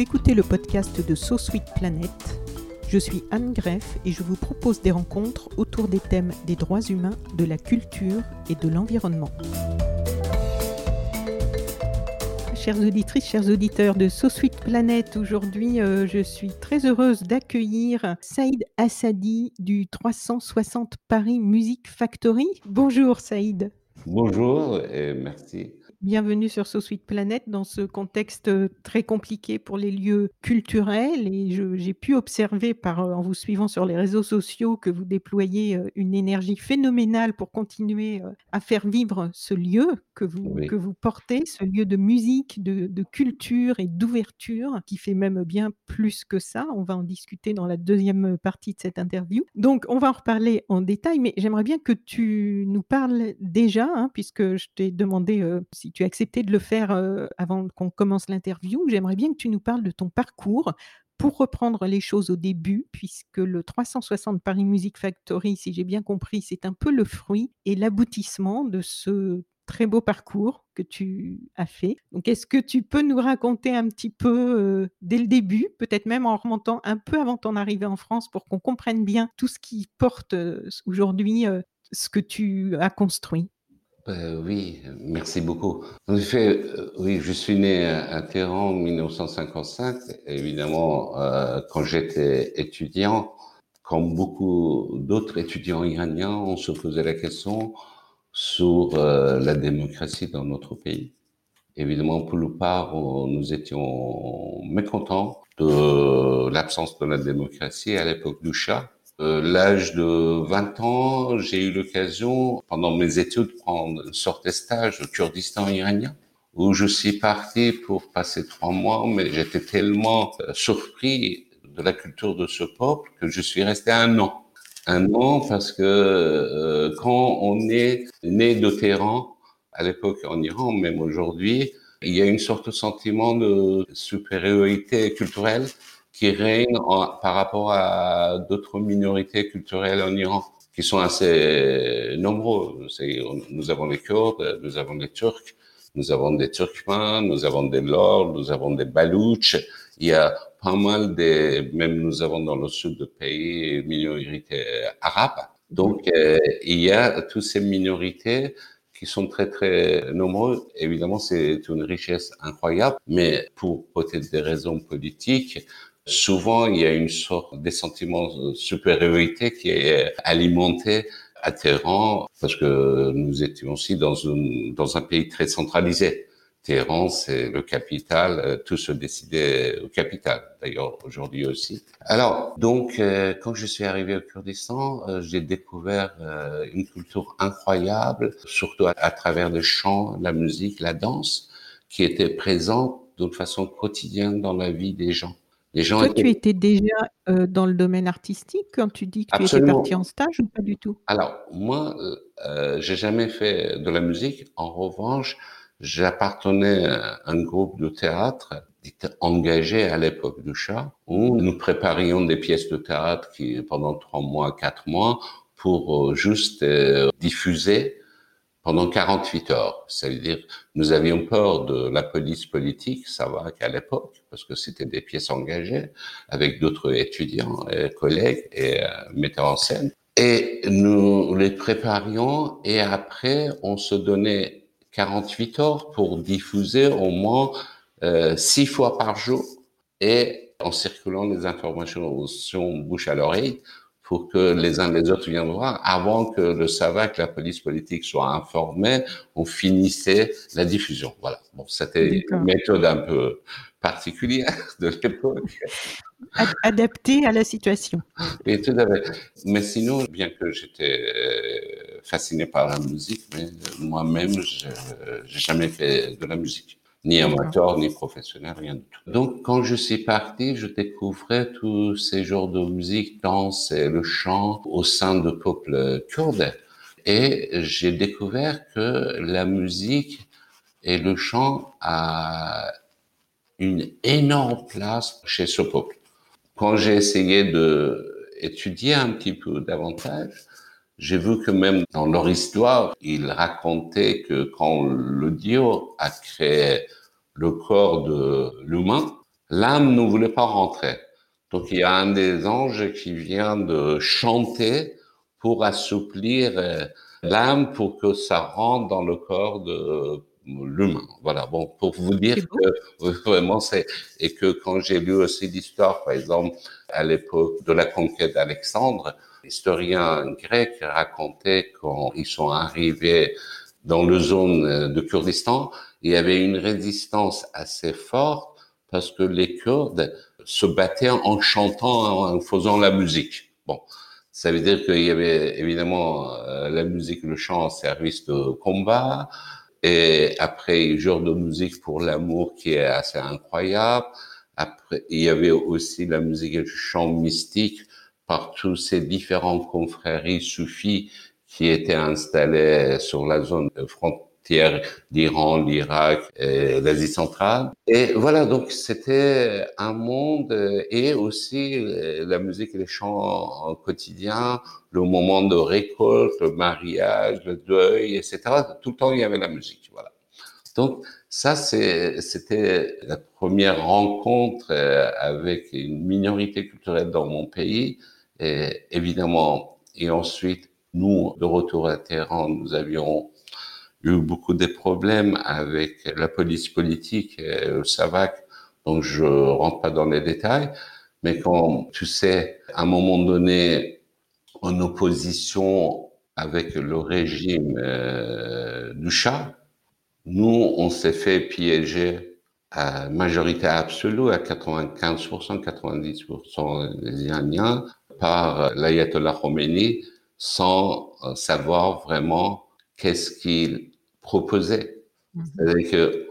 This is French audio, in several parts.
Écoutez le podcast de So Sweet Planet. Je suis Anne Greff et je vous propose des rencontres autour des thèmes des droits humains, de la culture et de l'environnement. Chères auditrices, chers auditeurs de So Sweet Planet, aujourd'hui euh, je suis très heureuse d'accueillir Saïd Assadi du 360 Paris Music Factory. Bonjour Saïd. Bonjour et merci. Bienvenue sur So Sweet Planet dans ce contexte euh, très compliqué pour les lieux culturels et j'ai pu observer par, euh, en vous suivant sur les réseaux sociaux que vous déployez euh, une énergie phénoménale pour continuer à faire vivre ce lieu que vous, Oui. que vous portez, ce lieu de musique, de, de culture et d'ouverture qui fait même bien plus que ça. On va en discuter dans la deuxième partie de cette interview. Donc, on va en reparler en détail, mais j'aimerais bien que tu nous parles déjà, hein, puisque je t'ai demandé euh, si tu acceptais de le faire avant qu'on commence l'interview. J'aimerais bien que tu nous parles de ton parcours pour reprendre les choses au début, puisque le 360 Paris Music Factory, si j'ai bien compris, c'est un peu le fruit et l'aboutissement de ce très beau parcours que tu as fait. Donc, est-ce que tu peux nous raconter un petit peu dès le début, peut-être même en remontant un peu avant ton arrivée en France, pour qu'on comprenne bien tout ce qui porte aujourd'hui ce que tu as construit? Euh, oui, merci beaucoup. En effet, euh, oui, je suis né à à Téhéran en 1955. Évidemment, euh, quand j'étais étudiant, comme beaucoup d'autres étudiants iraniens, on se posait la question sur la démocratie dans notre pays. Évidemment, pour le part, nous étions mécontents de l'absence de la démocratie à l'époque du Shah. Euh, l'âge de 20 ans, j'ai eu l'occasion, pendant mes études, de prendre une sorte de stage au Kurdistan iranien, où je suis parti pour passer trois mois, mais j'étais tellement euh, surpris de la culture de ce peuple que je suis resté un an. Un an parce que euh, quand on est né de Téhéran, à l'époque en Iran, même aujourd'hui, il y a une sorte de sentiment de supériorité culturelle qui règne par rapport à d'autres minorités culturelles en Iran, qui sont assez nombreux. Nous avons les Kurdes, nous avons les Turcs, nous avons des Turkmens, nous avons des Lords, nous avons des Balouches. Il y a pas mal des, même nous avons dans le sud de pays une minorité arabe. Donc, euh, il y a toutes ces minorités qui sont très très nombreux. Évidemment, c'est une richesse incroyable, mais pour peut-être des raisons politiques, souvent il y a une sorte de sentiment de supériorité qui est alimenté à Téhéran parce que nous étions aussi dans, une, dans un pays très centralisé. Téhéran, c'est le capital, euh, tout se décidait au capital, d'ailleurs aujourd'hui aussi. Alors, donc, euh, quand je suis arrivé au Kurdistan, euh, j'ai découvert une culture incroyable, surtout à, à travers le chant, la musique, la danse, qui était présente d'une façon quotidienne dans la vie des gens. Les gens Toi, étaient... tu étais déjà euh, dans le domaine artistique quand tu dis que tu étais parti en stage ou pas du tout? Alors, moi, euh, j'ai jamais fait de la musique. En revanche, j'appartenais à un groupe de théâtre qui était engagé à l'époque du chat, où nous préparions des pièces de théâtre qui, pendant trois mois, quatre mois, pour euh, juste euh, diffuser pendant 48 heures. Ça veut dire, nous avions peur de la police politique, ça va qu'à l'époque, parce que c'était des pièces engagées avec d'autres étudiants, et collègues et euh, metteurs en scène. Et nous les préparions et après, on se donnait 48 heures pour diffuser au moins euh, six fois par jour et en circulant les informations bouche à l'oreille pour que les uns les autres viennent voir avant que le SAVAC, la police politique, soit informée, on finissait la diffusion. Voilà. Bon, c'était une méthode un peu particulière de l'époque. Adapté à la situation. Et tout à fait. Mais sinon, bien que j'étais euh, fasciné par la musique, mais moi-même, je n'ai jamais fait de la musique. Ni amateur, ni professionnel, rien du tout. Donc, quand je suis parti, je découvrais tous ces genres de musique, danse et le chant au sein de peuples kurdes. Et j'ai découvert que la musique et le chant a une énorme place chez ce peuple. Quand j'ai essayé de étudier un petit peu davantage, j'ai vu que même dans leur histoire, ils racontaient que quand le Dieu a créé le corps de l'humain, l'âme ne voulait pas rentrer. Donc il y a un des anges qui vient de chanter pour assouplir euh, l'âme pour que ça rentre dans le corps de l'humain. Voilà, bon, pour vous dire que vraiment c'est, et que quand j'ai lu aussi l'histoire, par exemple, à l'époque de la conquête d'Alexandre, l'historien grec racontait quand ils sont arrivés dans le zone de Kurdistan, il y avait une résistance assez forte parce que les Kurdes se battaient en chantant, en faisant la musique. Bon, ça veut dire qu'il y avait évidemment euh, la musique, le chant en service de combat, et après, genre de musique pour l'amour qui est assez incroyable. Après, il y avait aussi la musique et le chant mystique par tous ces différents confréries soufis qui étaient installés sur la zone frontalière d'Iran, l'Irak, l'Asie centrale. Et voilà, donc c'était un monde et aussi la musique et les chants quotidiens, le moment de récolte, le mariage, le deuil, etc. Tout le temps, il y avait la musique. Voilà. Donc ça, c'était la première rencontre euh, avec une minorité culturelle dans mon pays. Et évidemment, et ensuite, nous, de retour à Téhéran, nous avions eu beaucoup de problèmes avec la police politique, et le SAVAK, donc je rentre pas dans les détails, mais quand tu sais, à un moment donné, en opposition avec le régime euh, du Shah, nous, on s'est fait piéger à majorité absolue, à 95%, 90% des Iraniens, par l'ayatollah Khomeini, sans savoir vraiment qu'est-ce qu'il proposait. Mhm. C'est-à-dire que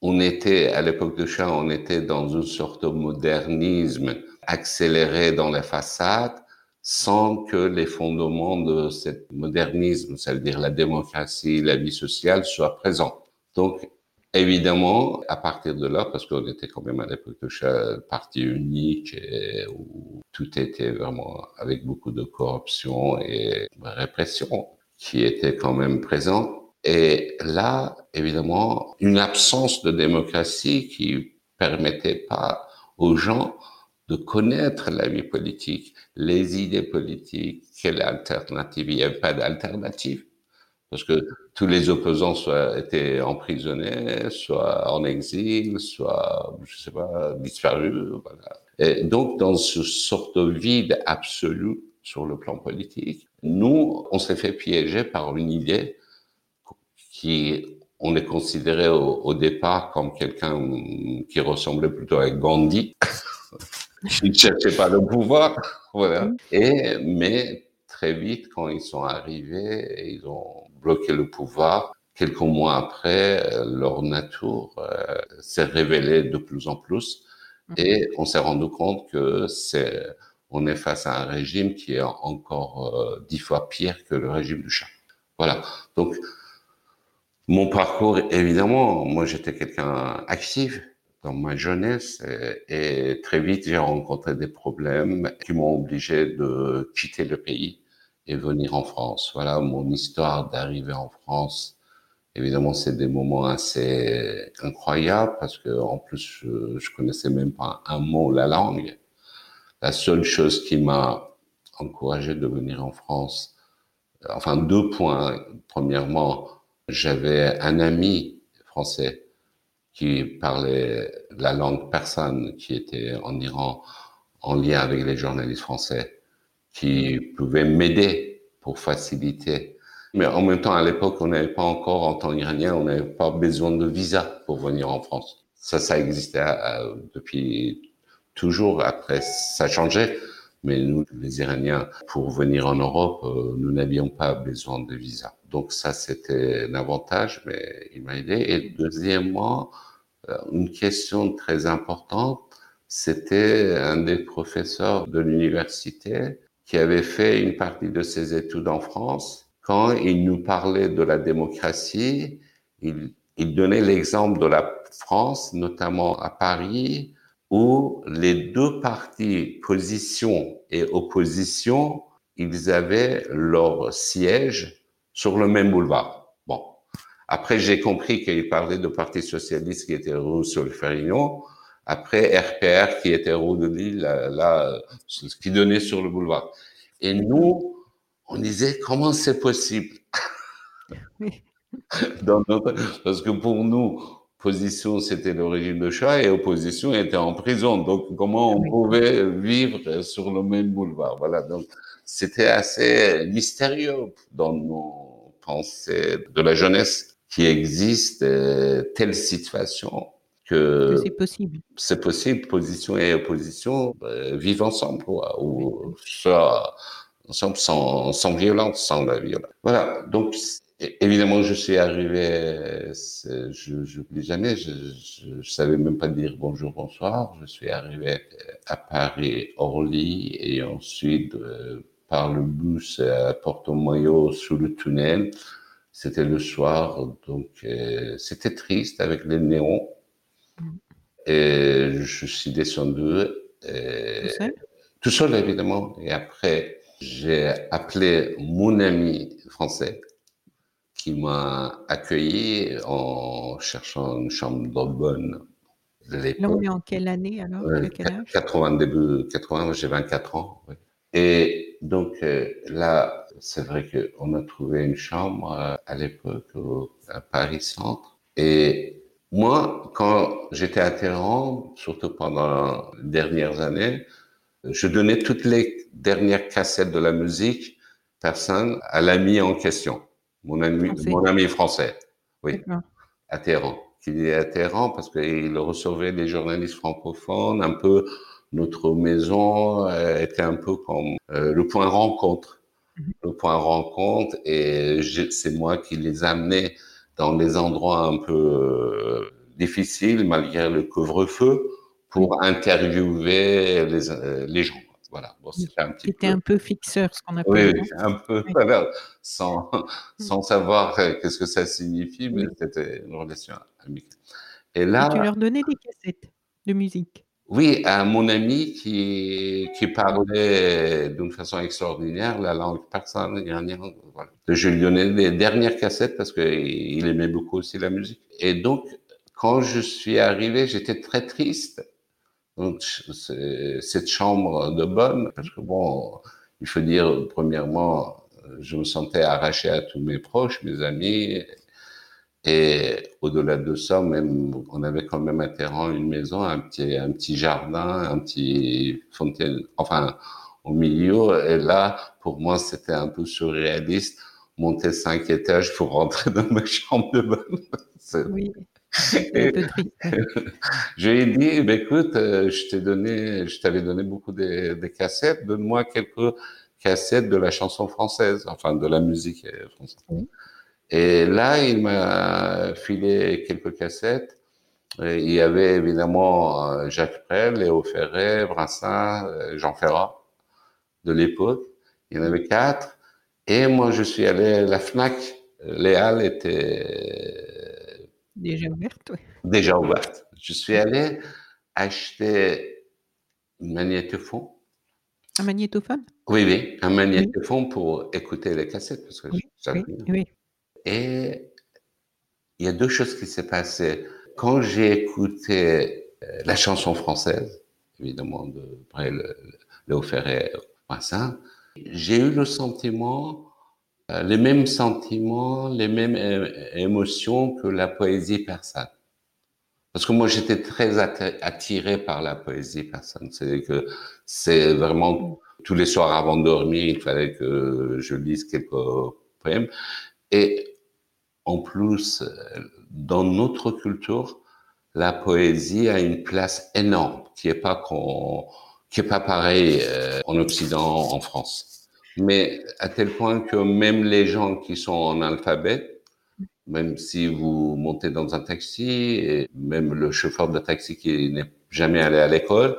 on était, à l'époque de Shah, on était dans une sorte de modernisme accéléré dans les façades, sans que les fondements de ce modernisme, ça veut dire la démocratie, la vie sociale, soient présents. Donc, évidemment, à partir de là, parce qu'on était quand même à l'époque de parti unique, et où tout était vraiment avec beaucoup de corruption et répression qui était quand même présent. Et là, évidemment, une absence de démocratie qui permettait pas aux gens de connaître la vie politique, les idées politiques, quelle alternative. Il n'y avait pas d'alternative. Parce que tous les opposants soit étaient emprisonnés, soit en exil, soit, je sais pas, disparus. Voilà. Et donc, dans ce sorte de vide absolu sur le plan politique, nous, on s'est fait piéger par une idée qui, on est considéré au, départ comme quelqu'un qui ressemblait plutôt à Gandhi. Il ne cherchait pas le pouvoir, voilà. Mm. Et, mais très vite, quand ils sont arrivés, ils ont bloqué le pouvoir. Quelques mois après, leur nature euh, s'est révélée de plus en plus. Mm. Et on s'est rendu compte que c'est on est face à un régime qui est encore euh, dix fois pire que le régime du chat. Voilà. Donc, mon parcours, évidemment, moi j'étais quelqu'un actif dans ma jeunesse et, et très vite j'ai rencontré des problèmes qui m'ont obligé de quitter le pays et venir en France. Voilà mon histoire d'arriver en France. Évidemment, c'est des moments assez incroyables parce que en plus je, je connaissais même pas un mot la langue. La seule chose qui m'a encouragé de venir en France, enfin deux points. Premièrement, j'avais un ami français qui parlait la langue persane, qui était en Iran, en lien avec les journalistes français, qui pouvait m'aider pour faciliter. Mais en même temps, à l'époque, on n'avait pas encore, en temps iranien, on n'avait pas besoin de visa pour venir en France. Ça, ça existait euh, depuis toujours. Après, ça changeait. Mais nous, les Iraniens, pour venir en Europe, euh, nous n'avions pas besoin de visa. Donc ça, c'était un avantage, mais il m'a aidé. Et deuxièmement, euh, une question très importante, c'était un des professeurs de l'université qui avait fait une partie de ses études en France. Quand il nous parlait de la démocratie, il, il donnait l'exemple de la France, notamment à Paris, où les deux partis, position et opposition, ils avaient leur siège sur le même boulevard. Bon. Après, j'ai compris qu'il parlait de Parti socialiste qui était rue sur le Ferignon. Après, RPR qui était rue de Lille, là, qui donnait sur le boulevard. Et nous, on disait, comment c'est possible? Parce que pour nous, position, c'était le régime de chat et opposition était en prison. Donc, comment on pouvait vivre sur le même boulevard? Voilà. Donc, c'était assez mystérieux dans nos pensées de la jeunesse qui existe euh, telle situation que, c'est possible. C'est possible, position et opposition euh, vivent ensemble, quoi, ou soit ensemble sans, sans violence, sans la violence. Voilà. Donc, Évidemment, je suis arrivé, je n'oublie jamais, je, je, savais même pas dire bonjour, bonsoir. Je suis arrivé à Paris, Orly, et ensuite euh, par le bus à Porto Mayo sous le tunnel. C'était le soir, donc euh, c'était triste avec les néons. Et je suis descendu. Tout seul? Tout seul, évidemment. Et après, j'ai appelé mon ami français qui m'a accueilli en cherchant une chambre de bonne. Là, on est en quelle année alors? Euh, quel âge? 80, début 80, j'ai 24 ans. Oui. Et donc euh, là, c'est vrai qu'on a trouvé une chambre euh, à l'époque à Paris Centre. Et moi, quand j'étais à Téhéran, surtout pendant les dernières années, je donnais toutes les dernières cassettes de la musique personne à l'ami en question mon ami, mon ami français, oui, à Téhéran. Il est à Téhéran parce qu'il recevait des journalistes francophones, un peu notre maison euh, était un peu comme euh, le point rencontre. Mhm. Le point rencontre et c'est moi qui les amenais dans des endroits un peu euh, difficiles malgré le couvre-feu pour interviewer les, les gens. Voilà. Bon, c'était un petit peu... un peu fixeur, ce qu'on appelle. Oui, un peu, voilà, sans, sans savoir euh, qu'est-ce que ça signifie, mais c'était une relation amicale. Et là. Et tu leur donnais des cassettes de musique. Oui, à mon ami qui, qui parlait d'une façon extraordinaire la langue persane. Je lui donnais les dernières cassettes parce qu'il aimait beaucoup aussi la musique. Et donc, quand je suis arrivé, j'étais très triste donc, cette chambre de bonne, parce que bon, il faut dire, premièrement, je me sentais arraché à tous mes proches, mes amis, et au-delà de ça, même, on avait quand même à Téhéran une maison, un petit, un petit jardin, un petit fontaine, enfin, au milieu. Et là, pour moi, c'était un peu surréaliste, monter cinq étages pour rentrer dans ma chambre de bonne. Oui. je lui ai dit, bah, écoute, euh, je t'ai donné, je t'avais donné beaucoup de, cassettes, donne-moi quelques cassettes de la chanson française, enfin de la musique euh, française. Et là, il m'a filé quelques cassettes. il y avait évidemment euh, Jacques Brel, Léo Ferré, Brassens, Jean Ferrat de l'époque. Il y en avait quatre. Et moi, je suis allé à la FNAC. Léal était Déjà ouverte, oui. Déjà ouverte. Je suis allé acheter un magnétophone. Un magnétophone? Oui, oui, un magnétophone pour écouter les cassettes. Parce que oui, oui, Et il y a deux choses qui s'est passées. Quand j'ai écouté euh, la chanson française, évidemment, de Léo Ferré, ça, j'ai eu le sentiment euh, les mêmes sentiments, les mêmes émotions que la poésie persane. Parce que moi, j'étais très attiré par la poésie persane. C'est que c'est vraiment tous les soirs avant de dormir, il fallait que je lise quelques poèmes. Et en plus, dans notre culture, la poésie a une place énorme, qui est pas qu'on, qui est pas pareil euh, en Occident, en France. Mais à tel point que même les gens qui sont en alphabet, même si vous montez dans un taxi, même le chauffeur de taxi qui n'est jamais allé à l'école,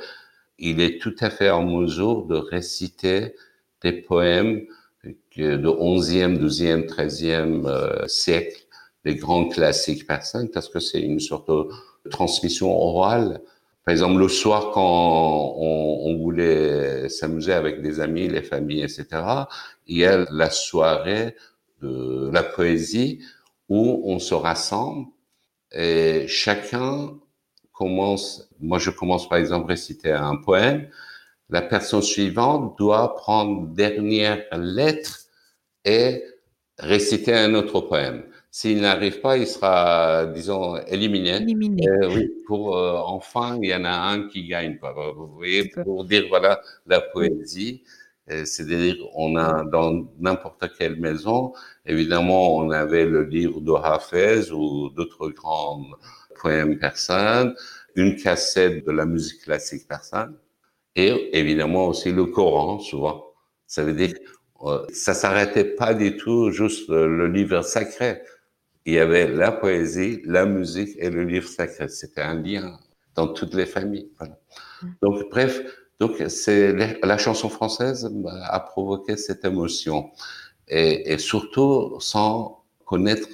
il est tout à fait en mesure de réciter des poèmes de 11e, 12e, 13e siècle, des grands classiques persans, parce que c'est une sorte de transmission orale. Par exemple, le soir, quand on, on voulait s'amuser avec des amis, les familles, etc., il y a la soirée de la poésie où on se rassemble et chacun commence, moi je commence par exemple à réciter un poème, la personne suivante doit prendre dernière lettre et réciter un autre poème. S'il n'arrive pas, il sera, disons, éliminé. Éliminé. Euh, oui, pour euh, enfin, il y en a un qui gagne. Quoi. Vous voyez, pour dire voilà la poésie, euh, c'est-à-dire on a dans n'importe quelle maison, évidemment, on avait le livre de Hafez ou d'autres grands poèmes persans, une cassette de la musique classique persane et évidemment aussi le Coran souvent. Ça veut dire euh, ça s'arrêtait pas du tout juste le livre sacré. Il y avait la poésie, la musique et le livre sacré. C'était un lien dans toutes les familles. Voilà. Donc bref, donc c'est la chanson française a provoqué cette émotion et, et surtout sans connaître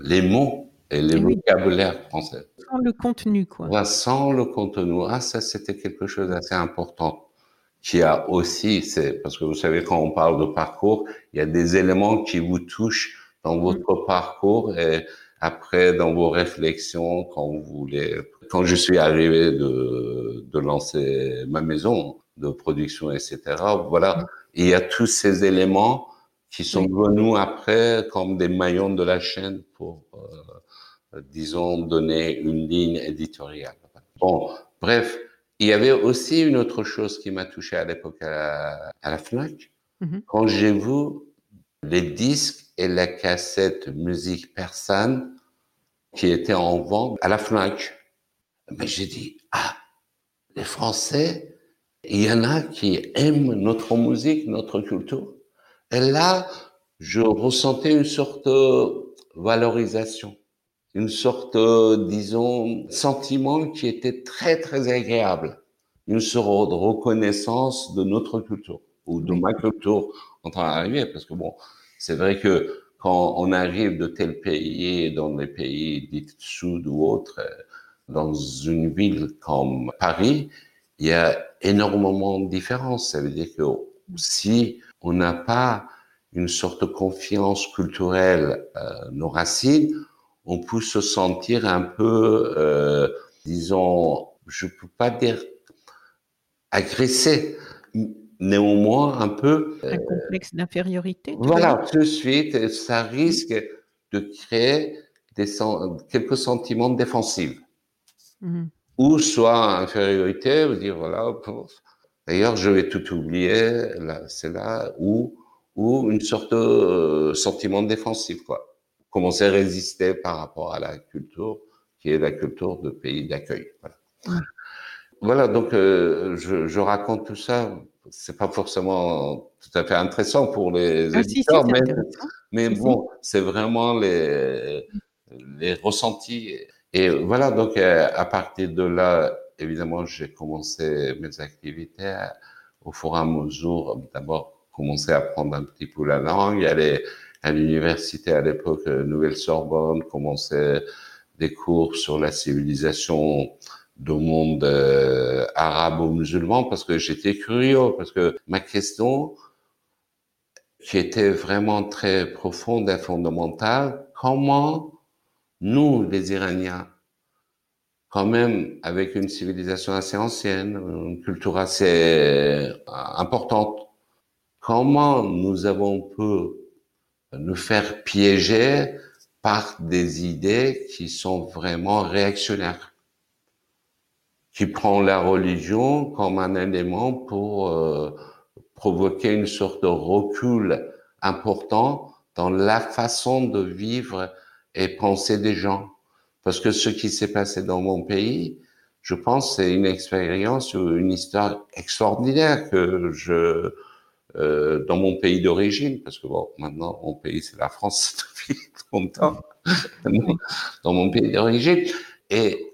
les mots et les Et oui. vocabulaires français. Sans le contenu, quoi. Sans le contenu. Ah, ça, c'était quelque chose d'assez important qui a aussi, c'est parce que vous savez, quand on parle de parcours, il y a des éléments qui vous touchent dans votre parcours et après dans vos réflexions quand vous voulez. Quand je suis arrivé de, de lancer ma maison de production, etc. Voilà, il y a tous ces éléments qui sont venus après comme des maillons de la chaîne pour, euh, disons, donner une ligne éditoriale. Bon, bref, il y avait aussi une autre chose qui m'a touché à l'époque à, à, la FNAC. Mhm. Quand j'ai vu les disques et la cassette musique persane qui étaient en vente à la FNAC, mais j'ai dit, ah, les Français, il y en a qui aiment notre musique, notre culture. Et là, je ressentais une sorte de valorisation, une sorte, de, disons, sentiment qui était très, très agréable. Une sorte de reconnaissance de notre culture ou de ma culture en train d'arriver. Parce que bon, c'est vrai que quand on arrive de tel pays, dans les pays dits sud ou autres, dans une ville comme Paris, il y a énormément de différences. Ça veut dire que si on n'a pas une sorte de confiance culturelle, euh, nos racines, on peut se sentir un peu, euh, disons, je peux pas dire agressé, néanmoins un peu. Un complexe d'infériorité. Voilà, tout de suite, ça risque de créer des, quelques sentiments défensifs. Mhm. Ou soit infériorité, vous dire voilà, d'ailleurs je vais tout oublier, là, c'est là, ou, ou une sorte de euh, sentiment défensif, quoi. Commencer à résister par rapport à la culture, qui est la culture de pays d'accueil. Voilà. Ouais. Voilà, donc euh, je, je raconte tout ça. C'est pas forcément tout à fait intéressant pour les Ah, si, éditeurs, mais, mais bon, c'est vraiment les, les ressentis. Et voilà, donc euh, à partir de là, évidemment, j'ai commencé mes activités au fur et à mesure. D'abord, commencer à apprendre un petit peu la langue, aller à l'université à l'époque, euh, Nouvelle Sorbonne, commencer des cours sur la civilisation du monde euh, arabo-musulman parce que j'étais curieux, parce que ma question qui était vraiment très profonde et fondamentale, comment nous, les Iraniens, quand même avec une civilisation assez ancienne, une culture assez euh, importante, comment nous avons pu nous faire piéger par des idées qui sont vraiment réactionnaires, qui prend la religion comme un élément pour euh, provoquer une sorte de recul important dans la façon de vivre et penser des gens. Parce que ce qui s'est passé dans mon pays, je pense, c'est une expérience ou une histoire extraordinaire que je, euh, dans mon pays d'origine, parce que bon, maintenant mon pays c'est la France depuis longtemps, dans mon pays d'origine, et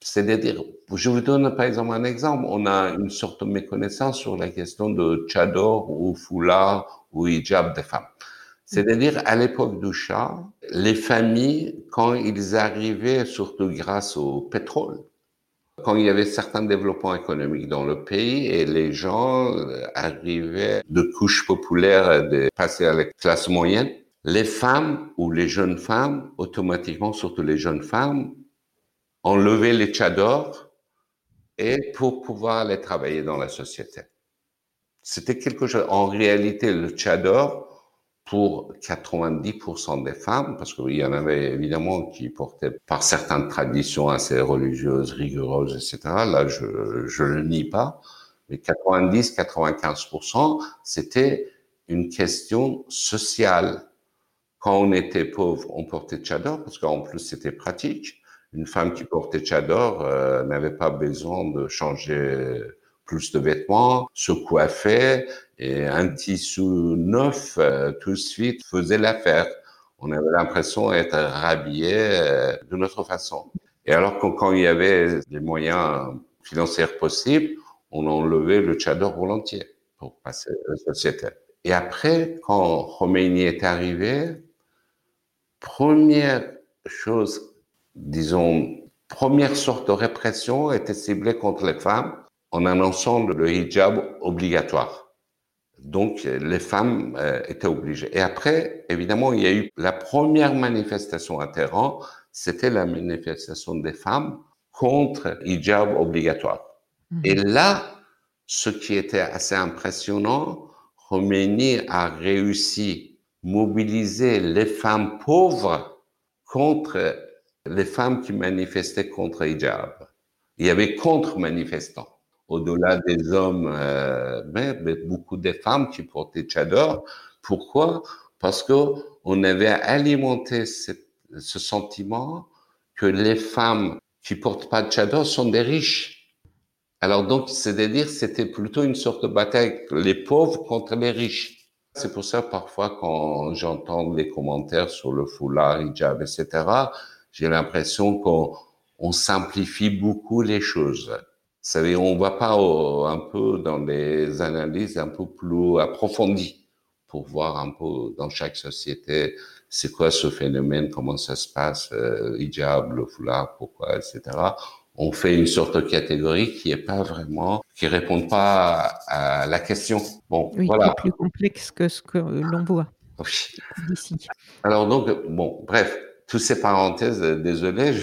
c'est-à-dire, je vous donne par exemple un exemple, on a une sorte de méconnaissance sur la question de tchador ou foulard ou hijab des femmes. C'est-à-dire, à l'époque du Shah, les familles, quand ils arrivaient, surtout grâce au pétrole, quand il y avait certains développements économiques dans le pays et les gens euh, arrivaient de couches populaires de passer à la classe moyenne, les femmes ou les jeunes femmes, automatiquement, surtout les jeunes femmes, enlevaient les tchadors et pour pouvoir aller travailler dans la société. C'était quelque chose. En réalité, le tchador, pour 90% des femmes, parce qu'il y en avait évidemment qui portaient par certaines traditions assez religieuses, rigoureuses, etc. Là, je, je le nie pas. Mais 90-95%, c'était une question sociale. Quand on était pauvre, on portait tchador, parce qu'en plus, c'était pratique. Une femme qui portait tchador euh, n'avait pas besoin de changer plus de vêtements, se coiffer, et un tissu neuf euh, tout de suite faisait l'affaire. On avait l'impression d'être rhabillé euh, de notre façon. Et alors que quand il y avait des moyens financiers possibles, on enlevait le tchador volontiers pour passer à la société. Et après, quand Khomeini est arrivé, première chose, disons, première sorte de répression était ciblée contre les femmes en annonçant le hijab obligatoire. Donc, les femmes euh, étaient obligées. Et après, évidemment, il y a eu la première manifestation à Téhéran, c'était la manifestation des femmes contre hijab obligatoire. Mhm. Et là, ce qui était assez impressionnant, Khomeini a réussi à mobiliser les femmes pauvres contre les femmes qui manifestaient contre hijab. Il y avait contre-manifestants au-delà des hommes, euh, mais, beaucoup de femmes qui portaient tchador. Pourquoi? Parce que on avait alimenté ce, ce sentiment que les femmes qui portent pas de tchador sont des riches. Alors donc, c'est-à-dire, c'était plutôt une sorte de bataille les pauvres contre les riches. C'est pour ça parfois quand j'entends des commentaires sur le foulard, hijab, etc., j'ai l'impression qu'on on simplifie beaucoup les choses savez, on va pas un peu dans des analyses un peu plus approfondies pour voir un peu dans chaque société c'est quoi ce phénomène, comment ça se passe, euh, hijab, le foulard, pourquoi, etc. On fait une sorte de catégorie qui est pas vraiment, qui répond pas à, la question. Bon, oui, voilà. plus complexe que ce que l'on voit. Alors donc, bon, bref, toutes ces parenthèses, euh, désolé.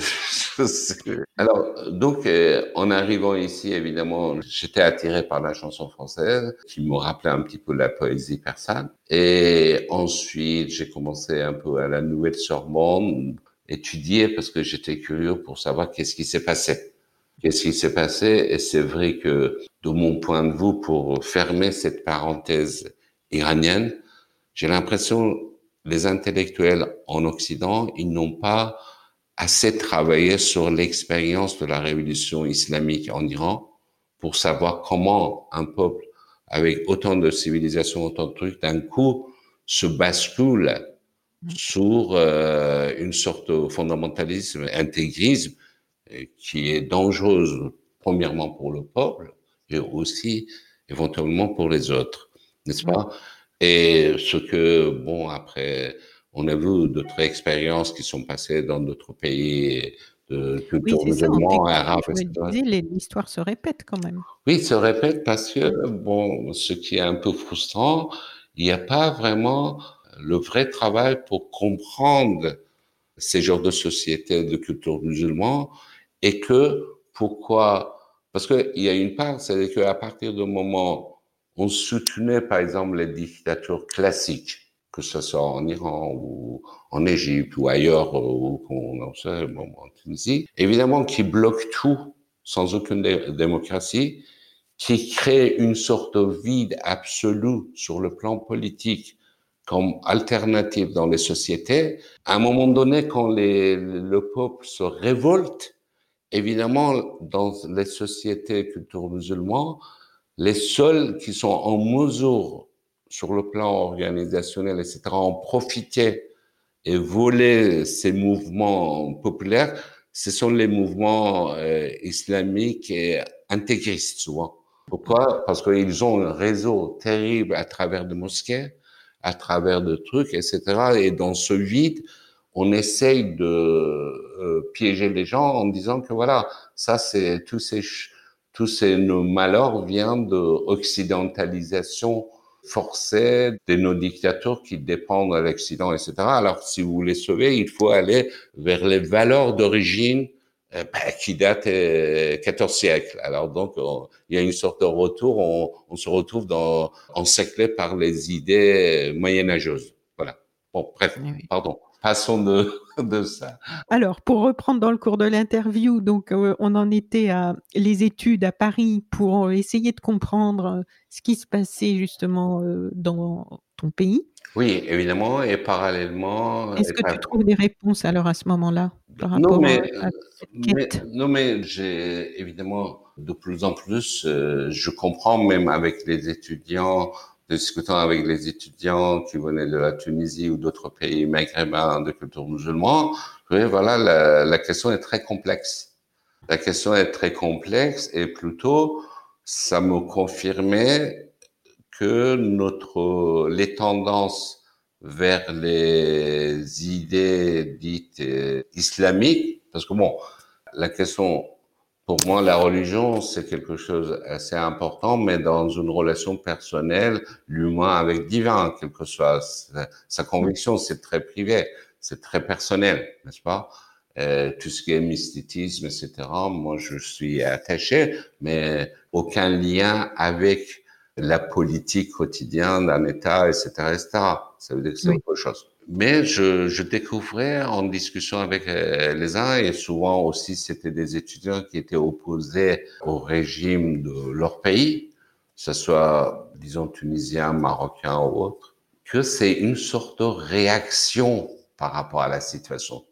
Je, Alors, donc, euh, en arrivant ici, évidemment, j'étais attiré par la chanson française, qui me rappelait un petit peu la poésie persane. Et ensuite, j'ai commencé un peu à la Nouvelle Sorbonne, étudier parce que j'étais curieux pour savoir qu'est-ce qui s'est passé. Qu'est-ce qui s'est passé? Et c'est vrai que, de mon point de vue, pour fermer cette parenthèse iranienne, j'ai l'impression les intellectuels en Occident, ils n'ont pas assez travaillé sur l'expérience de la révolution islamique en Iran pour savoir comment un peuple avec autant de civilisation, autant de trucs, d'un coup se bascule sur euh, une sorte de fondamentalisme, intégrisme euh, qui est dangereuse premièrement pour le peuple et aussi éventuellement pour les autres, n'est-ce pas? Et ce que, bon, après, on a vu d'autres expériences qui sont passées dans d'autres pays de culture oui, musulmane, arabe, L'histoire se répète quand même. Oui, se répète parce que, bon, ce qui est un peu frustrant, il n'y a pas vraiment le vrai travail pour comprendre ces genres de sociétés de culture musulmane et que pourquoi, parce qu'il y a une part, c'est qu'à partir du moment on soutenait par exemple les dictatures classiques, que ce soit en Iran ou en Égypte ou ailleurs, ou en Tunisie, évidemment qui bloquent tout sans aucune démocratie, qui crée une sorte de vide absolu sur le plan politique comme alternative dans les sociétés. À un moment donné, quand le peuple se révolte, évidemment, dans les sociétés culturelles musulmanes, les seuls qui sont en mesure, sur le plan organisationnel, etc., en profiter et voler ces mouvements populaires, ce sont les mouvements euh, islamiques et intégristes souvent. Pourquoi? Parce qu'ils ont un réseau terrible à travers des mosquées, à travers de trucs, etc. Et dans ce vide, on essaye de euh, piéger les gens en disant que voilà, ça c'est tous ces tous ces nos malheurs viennent de occidentalisation forcée de nos dictatures qui dépendent de l'Occident, etc. Alors si vous voulez sauver, il faut aller vers les valeurs d'origine euh, bah, qui date euh, 14 siècles. Alors donc, il y a une sorte de retour, on, on se retrouve dans, encerclé par les idées moyenâgeuses. Voilà. Bon, bref, pardon. Passons de, de ça. Alors, pour reprendre dans le cours de l'interview, donc euh, on en était à les études à Paris pour essayer de comprendre ce qui se passait justement euh, dans ton pays. Oui, évidemment, et parallèlement. Est-ce que tu trouves des réponses alors à ce moment-là non, mais, à, à cette quête mais- non, mais j'ai évidemment de plus en plus, euh, je comprends même avec les étudiants, discutant avec les étudiants qui venaient de la Tunisie ou d'autres pays maghrébins de culture musulmane, voilà, la, la question est très complexe. La question est très complexe et plutôt, ça me confirmait que notre, les tendances vers les idées dites euh, islamiques, parce que bon, la question, pour moi, la religion, c'est quelque chose assez important, mais dans une relation personnelle, l'humain avec divin, quelle que soit sa, sa conviction, c'est très privé, c'est très personnel, n'est-ce pas? Euh, tout ce qui est mysticisme, etc. Moi, je suis attaché, mais aucun lien avec la politique quotidienne d'un État, etc., etc. Ça veut dire que c'est Oui. autre chose. Mais je, je découvrais en discussion avec euh, les uns, et souvent aussi c'était des étudiants qui étaient opposés au régime de leur pays, que ce soit, disons, tunisien, marocain ou autre, que c'est une sorte de réaction par rapport à la situation.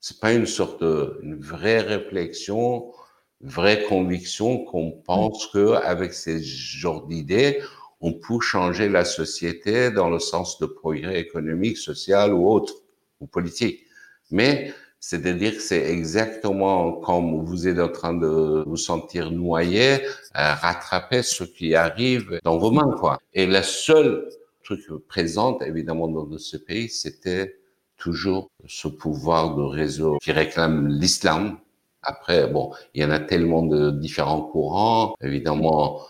C'est pas une sorte de, une vraie réflexion, vraie conviction qu'on pense que avec ces genres d'idées, on peut changer la société dans le sens de progrès économique, social ou autre, ou politique. Mais c'est-à-dire que c'est exactement comme vous êtes en train de vous sentir noyé, euh, rattraper ce qui arrive dans vos mains, quoi. Et la seule truc présente, évidemment, dans ce pays, c'était toujours ce pouvoir de réseau qui réclame l'islam. Après, bon, il y en a tellement de différents courants, évidemment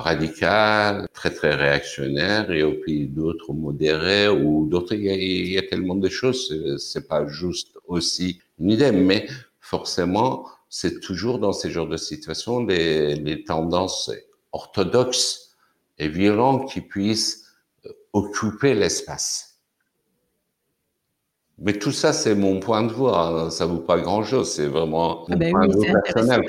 radical, très très réactionnaire, et puis d'autres modérés ou d'autres. Il y, a, il y a tellement de choses. c'est- pas juste aussi une idée, mais forcément, c'est toujours dans ces genres de situations les, les tendances orthodoxes et violentes qui puissent euh, occuper l'espace. Mais tout ça, c'est mon point de vue. hein. Ça vaut pas grand-chose. C'est vraiment mon Ah ben point oui, de vue personnel.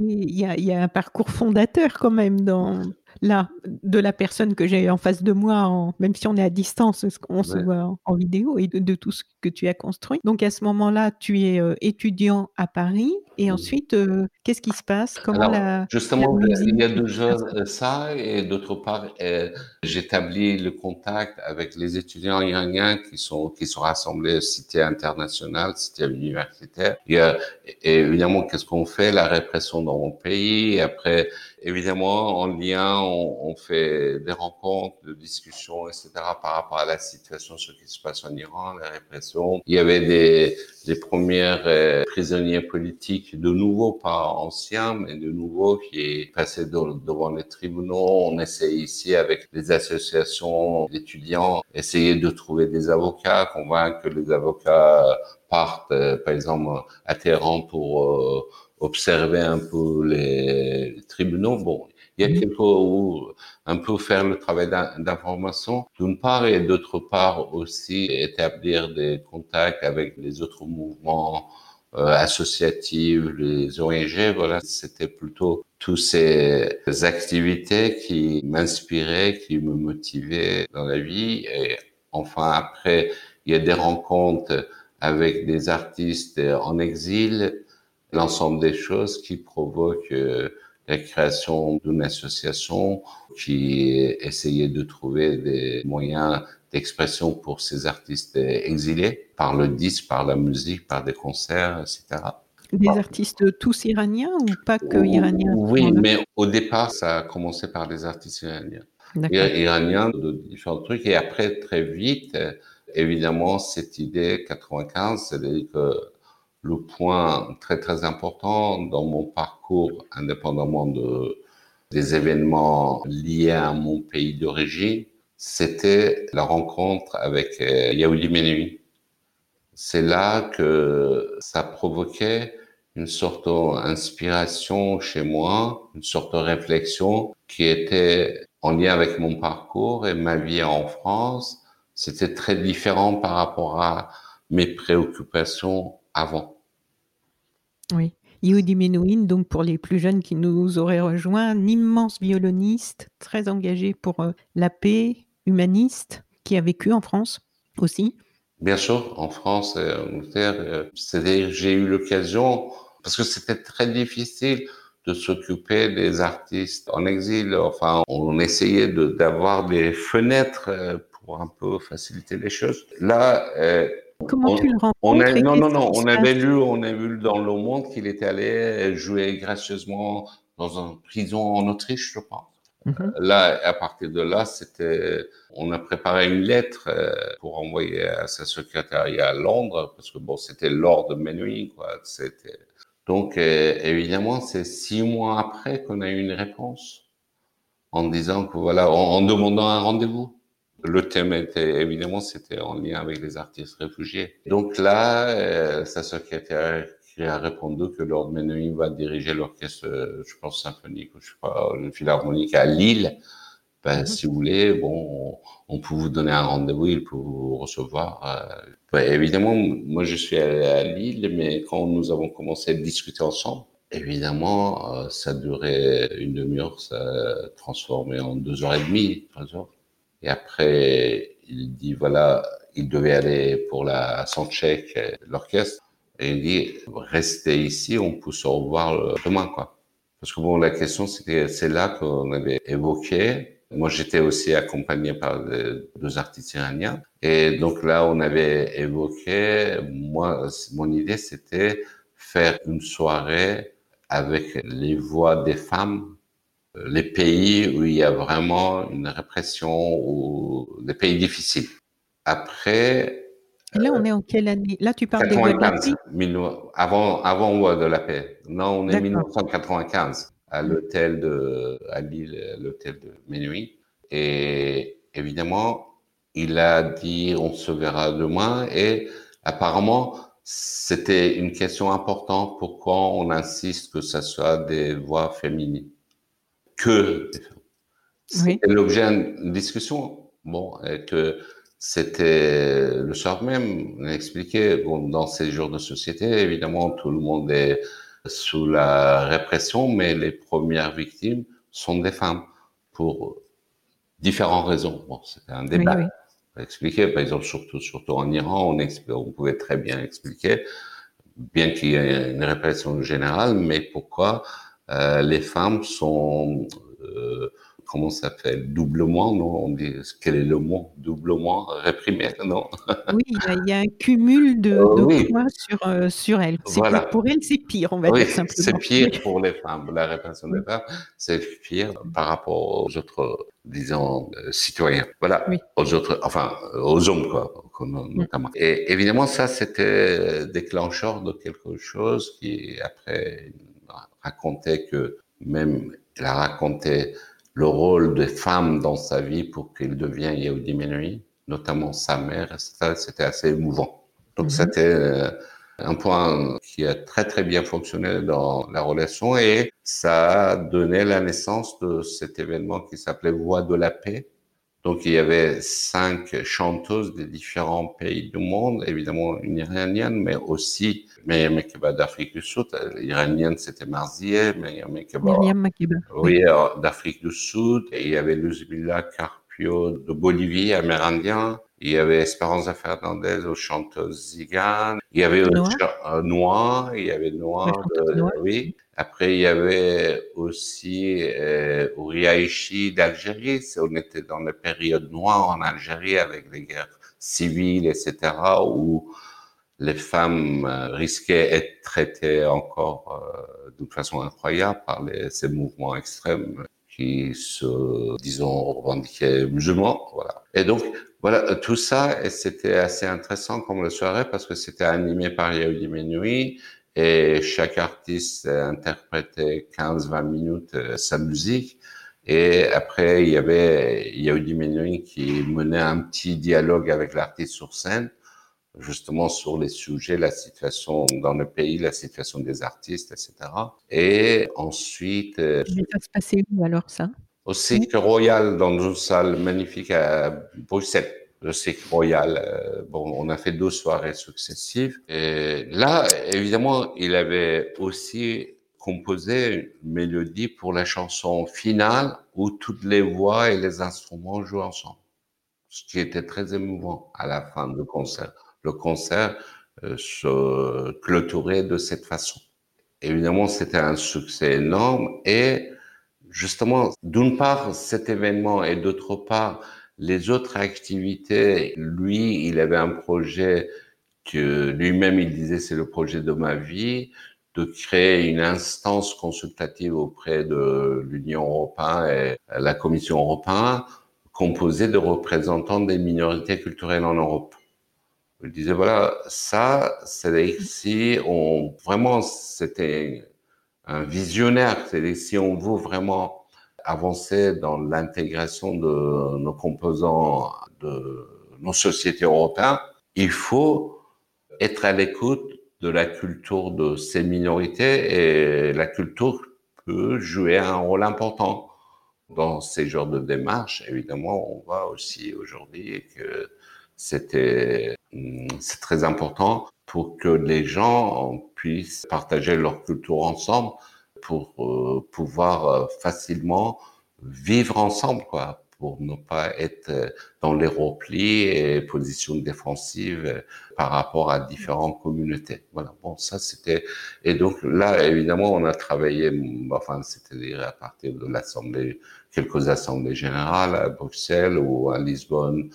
Il y a, il y a un parcours fondateur quand même dans là de la personne que j'ai en face de moi, en- même si on est à distance, qu'on se voit en, en vidéo et de, de tout ce que tu as construit. Donc à ce moment-là, tu es euh, étudiant à Paris et ensuite, euh, qu'est-ce qui se passe? Comment Alors, la, justement, il y a- musique il y a et deux choses, euh, ça, et d'autre part, euh, j'établis le contact avec les étudiants iraniens qui sont, qui sont rassemblés au cité international, cité universitaire. Et évidemment, qu'est-ce qu'on fait? La répression dans mon pays. Et après, évidemment, en lien, on, on fait des rencontres, de discussions, etc. par rapport à la situation, ce qui se passe en Iran, la répression. Il y avait des, des premières euh, prisonniers politiques, de nouveau, pas anciens, mais de nouveau, qui passaient de- devant les tribunaux. On essaie ici, avec les associations d'étudiants, essayer de trouver des avocats, convaincre que les avocats partent, euh, par exemple, à Téhéran pour euh, observer un peu les, tribunaux. Bon, il y a Mhm. quelques où un peu faire le travail d'in- d'information d'une part et d'autre part aussi établir des contacts avec les autres mouvements euh, associatifs, les ONG. Voilà, c'était plutôt toutes ces activités qui m'inspiraient, qui me motivaient dans la vie. Et enfin après, il y a des rencontres avec des artistes en exil, l'ensemble des choses qui provoquent euh, la création d'une association qui essayait de trouver des moyens d'expression pour ces artistes exilés, par le disque, par la musique, par des concerts, etc. Des artistes tous iraniens ou pas que iraniens Oui, mais au départ, ça a commencé par des artistes iraniens. Iraniens de différents trucs. Et après, très vite, évidemment, cette idée 95, c'est-à-dire que le point très très important dans mon parcours, indépendamment de, des événements liés à mon pays d'origine, c'était la rencontre avec euh, Yahudi Menuhin. C'est là que ça provoquait une sorte d'inspiration chez moi, une sorte de réflexion qui était en lien avec mon parcours et ma vie en France. C'était très différent par rapport à mes préoccupations avant. Oui. Yehudi Menuhin, donc pour les plus jeunes qui nous auraient rejoints, un immense violoniste, très engagé pour euh, la paix, humaniste, qui a vécu en France aussi. Bien sûr, en France et en Angleterre, euh, c'est-à-dire j'ai eu l'occasion, parce que c'était très difficile de s'occuper des artistes en exil. Enfin, on essayait d'avoir des fenêtres euh, pour un peu faciliter les choses. Là, Comment tu le on Non, non, non. On avait lu, on a vu dans Le Monde qu'il était allé jouer gracieusement dans une prison en Autriche, je pense. Mhm. Là, à partir de là, c'était, on a préparé une lettre euh, pour envoyer à sa secrétariat à Londres, parce que bon, c'était Lord Menuhin, quoi. C'était donc euh, évidemment, c'est six mois après qu'on a eu une réponse en disant que voilà, en demandant un rendez-vous. Le thème était évidemment c'était en lien avec les artistes réfugiés. Donc là, euh, sa secrétaire qui a répondu que Lord Menuhin va diriger l'orchestre, euh, je pense symphonique, je sais pas, le philharmonique à Lille. Ben, mhm. Si vous voulez, bon, on, peut vous donner un rendez-vous, il peut vous recevoir. Euh. Ben, évidemment, moi je suis allé à Lille, mais quand nous avons commencé à discuter ensemble, évidemment, euh, ça durait une demi-heure, ça transformé en deux heures et demie, trois heures. Et après, il dit, voilà, il devait aller pour la soundcheck, l'orchestre. Et il dit, restez ici, on peut se revoir demain, quoi. Parce que bon, la question, c'était, c'est là qu'on avait évoqué. Moi, j'étais aussi accompagné par deux artistes iraniens. Et donc là, on avait évoqué, moi, mon idée, c'était faire une soirée avec les voix des femmes les pays où il y a vraiment une répression ou des pays difficiles. Après. là, on est en quelle année? Là, tu parles 95, des avant, avant de la paix? Non, on est 1995 à l'hôtel de, à Lille, l'hôtel de Menuhin. Et évidemment, il a dit on se verra demain et apparemment, c'était une question importante. Pourquoi on insiste que ce soit des voix féminines? Que c'était l'objet d'une discussion. Bon, et que c'était le soir même, on a expliqué, bon, dans ces jours de société, évidemment, tout le monde est sous la répression, mais les premières victimes sont des femmes pour différentes raisons. Bon, c'était un débat. Oui, oui. Expliquer, par exemple, surtout, surtout en Iran, on, on pouvait très bien expliquer, bien qu'il y ait une répression générale, mais pourquoi les femmes sont, euh, comment ça s'appelle, doublement, non? On dit, quel est le mot Doublement réprimées, non? Oui, il y, a un cumul de, oh, de sur, euh, sur elles. Voilà. Pour elles, c'est pire, on va dire simplement. C'est pire pour les femmes. La répression des femmes, c'est pire par rapport aux autres, disons, citoyens. Voilà, aux autres, enfin, aux hommes, quoi, mm. notamment. Et évidemment, ça, c'était déclencheur de quelque chose qui, après, racontait que même, elle a raconté le rôle des femmes dans sa vie pour qu'il devienne Yehudi Menuhin, notamment sa mère, C'était assez émouvant. Donc mhm. c'était euh, un point qui a très très bien fonctionné dans la relation et ça a donné la naissance de cet événement qui s'appelait Voix de la paix, donc il y avait cinq chanteuses des différents pays du monde, évidemment une iranienne, mais aussi Myriam Makeba d'Afrique du Sud. L'iranienne c'était Marzieh, Myriam Makeba. Oui, d'Afrique du Sud. Et il y avait Luzmila Carpio de Bolivie, amérindien. Il y avait Esperanza Fernandez aux chanteuses Zigane. Il y avait Noir, Noir il y avait Noir, oui. Après, il y avait aussi euh, Uriaichi d'Algérie. On était dans la période noire en Algérie avec les guerres civiles, etc., où les femmes euh, risquaient d'être traitées encore euh, d'une façon incroyable par les, ces mouvements extrêmes qui se, disons, revendiquaient musulmans. Voilà. Et donc, voilà, tout ça, et c'était assez intéressant comme le soirée parce que c'était animé par Yehudi Menuhi et chaque artiste interprétait 15-20 minutes euh, sa musique. Et après, il y avait Yehudi Menuhi qui menait un petit dialogue avec l'artiste sur scène justement sur les sujets, la situation dans le pays, la situation des artistes, etc. Et ensuite... Euh, ça se passait où alors ça? Au Cirque Royal, dans une salle magnifique à Bruxelles. Le Cirque Royal, euh, bon, on a fait deux soirées successives. Et là, évidemment, il avait aussi composé une mélodie pour la chanson finale où toutes les voix et les instruments jouent ensemble. Ce qui était très émouvant à la fin du concert le concert euh, se clôturait de cette façon. Évidemment, c'était un succès énorme et justement, d'une part, cet événement et d'autre part, les autres activités, lui, il avait un projet que lui-même, il disait, c'est le projet de ma vie, de créer une instance consultative auprès de l'Union européenne et la Commission européenne, composée de représentants des minorités culturelles en Europe. Je disais, voilà, ça, c'est si on, vraiment, c'était un visionnaire, c'est si on veut vraiment avancer dans l'intégration de nos composants de nos sociétés européennes, il faut être à l'écoute de la culture de ces minorités et la culture peut jouer un rôle important dans ces genres de démarches. Évidemment, on voit aussi aujourd'hui que c'était hum, c'est très important pour que les gens puissent partager leur culture ensemble pour euh, pouvoir euh, facilement vivre ensemble quoi pour ne pas être dans les replis et positions défensives par rapport à différentes communautés. Voilà. Bon, ça c'était et donc là évidemment on a travaillé enfin c'est-à-dire à partir de l'assemblée quelques assemblées générales à Bruxelles ou à Lisbonne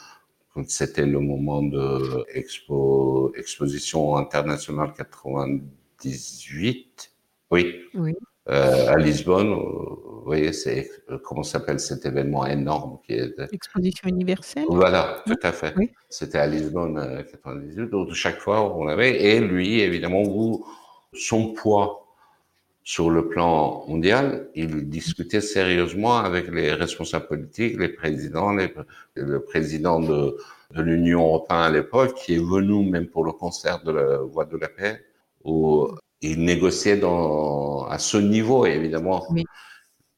c'était le moment de expo, exposition internationale 98. Oui. oui. Euh, à Lisbonne, vous voyez, c'est comment s'appelle cet événement énorme qui est exposition universelle. Voilà, tout à fait. Oui. C'était à Lisbonne 98. Euh, Donc chaque fois on avait et lui évidemment vous son poids sur le plan mondial, il discutait sérieusement avec les responsables politiques, les présidents, les, le président de, de l'Union européenne à l'époque, qui est venu même pour le concert de la Voix de la Paix, où il négociait dans, à ce niveau, évidemment.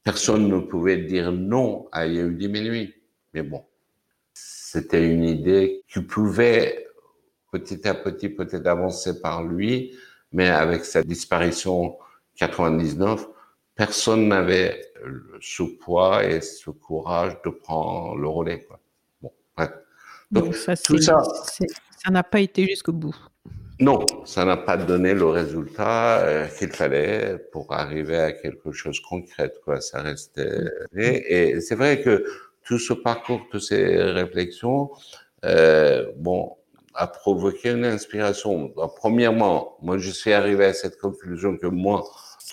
Personne ne pouvait dire non à Yehudi Menuhi. Mais bon, c'était une idée qui pouvait petit à petit peut-être avancer par lui, mais avec sa disparition 99, personne n'avait ce poids et ce courage de prendre le relais. Quoi. Bon, Donc, ça, tout ça, ça n'a pas été jusqu'au bout. Non, ça n'a pas donné le résultat euh, qu'il fallait pour arriver à quelque chose de concret. Quoi. Ça restait. Et, c'est vrai que tout ce parcours, toutes ces réflexions, euh, bon, a provoqué une inspiration. premièrement, moi, je suis arrivé à cette conclusion que moi,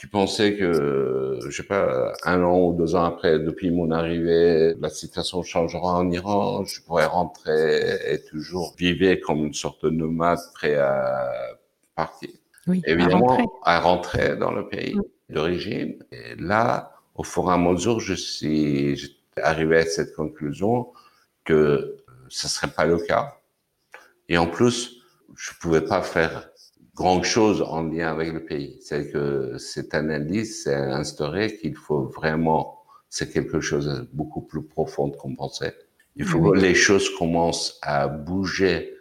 qui pensais que, je sais pas, un an ou deux ans après, depuis mon arrivée, la situation changera en Iran, je pourrais rentrer et toujours vivre comme une sorte de nomade prêt à partir. Oui, Évidemment, à rentrer. dans le pays d'origine. Et là, au fur et à mesure, je suis arrivé à cette conclusion que ce serait pas le cas. Et en plus, je pouvais pas faire grand chose en lien avec le pays. C'est que cette analyse s'est instaurée qu'il faut vraiment, c'est quelque chose de beaucoup plus profond qu'on pensait. Il faut que les choses commencent à bouger